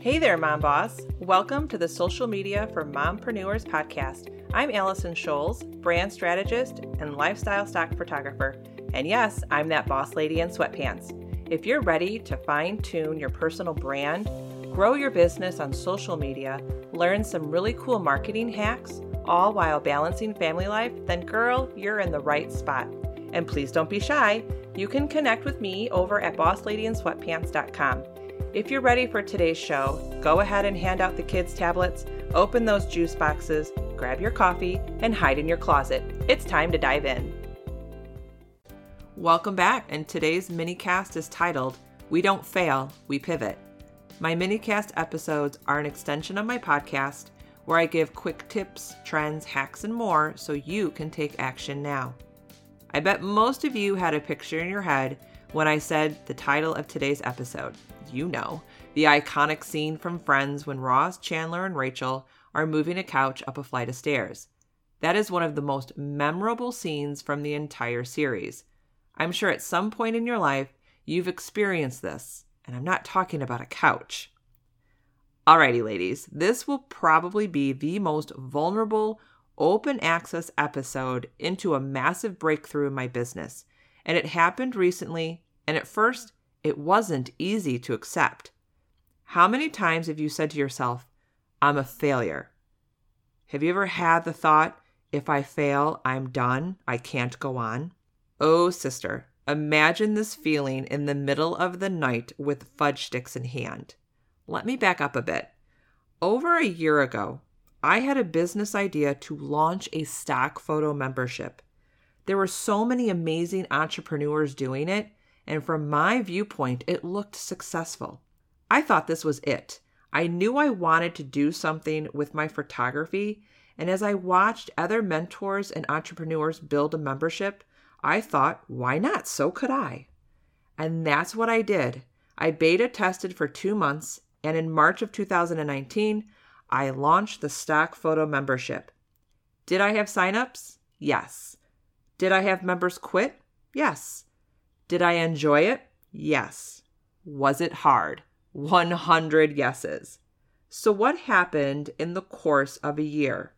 Hey there, Mom Boss. Welcome to the Social Media for Mompreneurs podcast. I'm Allison Scholes, brand strategist and lifestyle stock photographer. And yes, I'm that boss lady in sweatpants. If you're ready to fine tune your personal brand, grow your business on social media, learn some really cool marketing hacks, all while balancing family life, then girl, you're in the right spot. And please don't be shy. You can connect with me over at bossladyinsweatpants.com. If you're ready for today's show, go ahead and hand out the kids' tablets, open those juice boxes, grab your coffee, and hide in your closet. It's time to dive in. Welcome back, and today's minicast is titled We Don't Fail, We Pivot. My minicast episodes are an extension of my podcast where I give quick tips, trends, hacks, and more so you can take action now. I bet most of you had a picture in your head when I said the title of today's episode. You know, the iconic scene from Friends when Ross, Chandler, and Rachel are moving a couch up a flight of stairs. That is one of the most memorable scenes from the entire series. I'm sure at some point in your life you've experienced this, and I'm not talking about a couch. Alrighty, ladies, this will probably be the most vulnerable open access episode into a massive breakthrough in my business. And it happened recently, and at first, it wasn't easy to accept. How many times have you said to yourself, I'm a failure? Have you ever had the thought, if I fail, I'm done, I can't go on? Oh, sister, imagine this feeling in the middle of the night with fudge sticks in hand. Let me back up a bit. Over a year ago, I had a business idea to launch a stock photo membership. There were so many amazing entrepreneurs doing it, and from my viewpoint, it looked successful. I thought this was it. I knew I wanted to do something with my photography, and as I watched other mentors and entrepreneurs build a membership, I thought, why not? So could I. And that's what I did. I beta tested for two months, and in March of 2019, I launched the stock photo membership. Did I have signups? Yes. Did I have members quit? Yes. Did I enjoy it? Yes. Was it hard? 100 yeses. So, what happened in the course of a year?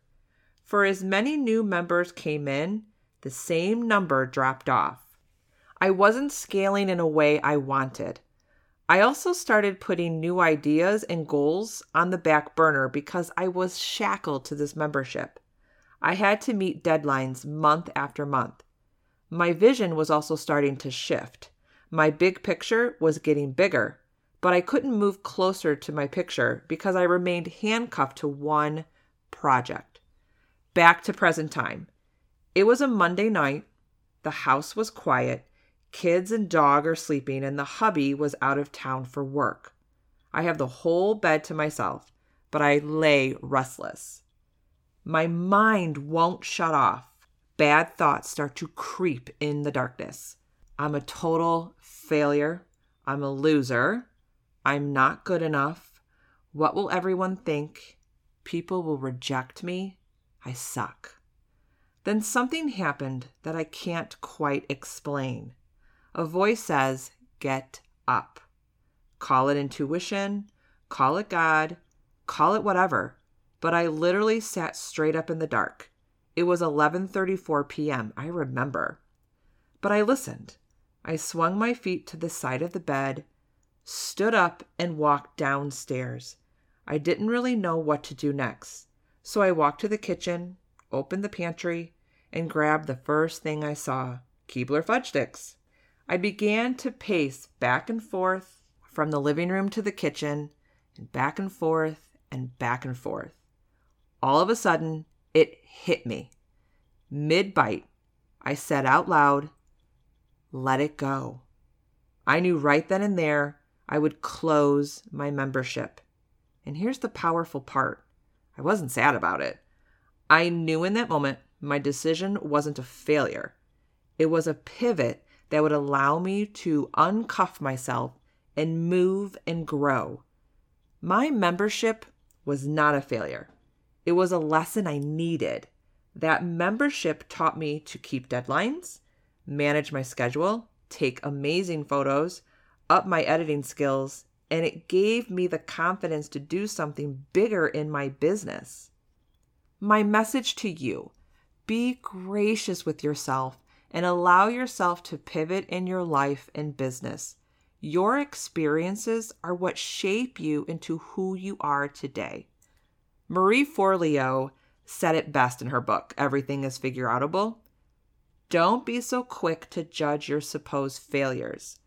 For as many new members came in, the same number dropped off. I wasn't scaling in a way I wanted. I also started putting new ideas and goals on the back burner because I was shackled to this membership. I had to meet deadlines month after month. My vision was also starting to shift. My big picture was getting bigger, but I couldn't move closer to my picture because I remained handcuffed to one project. Back to present time. It was a Monday night. The house was quiet Kids and dog are sleeping, and the hubby was out of town for work. I have the whole bed to myself, but I lay restless. My mind won't shut off. Bad thoughts start to creep in the darkness. I'm a total failure. I'm a loser. I'm not good enough. What will everyone think? People will reject me. I suck. Then something happened that I can't quite explain. A voice says, Get up. Call it intuition, call it God, call it whatever. But I literally sat straight up in the dark. It was 11:34 p.m. I remember. But I listened. I swung my feet to the side of the bed, stood up and walked downstairs. I didn't really know what to do next. So I walked to the kitchen, opened the pantry, and grabbed the first thing I saw, Keebler fudge sticks. I began to pace back and forth from the living room to the kitchen, and back and forth and back and forth. All of a sudden, it hit me. Mid bite, I said out loud, Let it go. I knew right then and there I would close my membership. And here's the powerful part I wasn't sad about it. I knew in that moment my decision wasn't a failure, it was a pivot that would allow me to uncuff myself and move and grow. My membership was not a failure. It was a lesson I needed. That membership taught me to keep deadlines, manage my schedule, take amazing photos, up my editing skills, and it gave me the confidence to do something bigger in my business. My message to you be gracious with yourself and allow yourself to pivot in your life and business. Your experiences are what shape you into who you are today. Marie Forleo said it best in her book, Everything is Figure Outable. Don't be so quick to judge your supposed failures.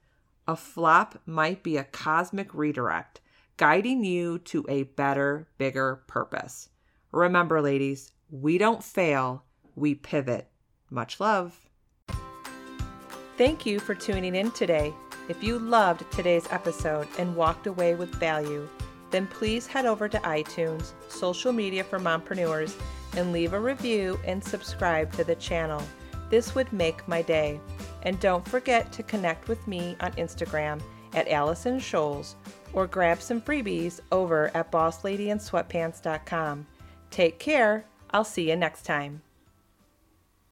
A flop might be a cosmic redirect, guiding you to a better, bigger purpose. Remember, ladies, we don't fail, we pivot. Much love. Thank you for tuning in today. If you loved today's episode and walked away with value, then please head over to iTunes, social media for mompreneurs, and leave a review and subscribe to the channel. This would make my day. And don't forget to connect with me on Instagram at Allison Scholes or grab some freebies over at bossladyinsweatpants.com. Take care. I'll see you next time.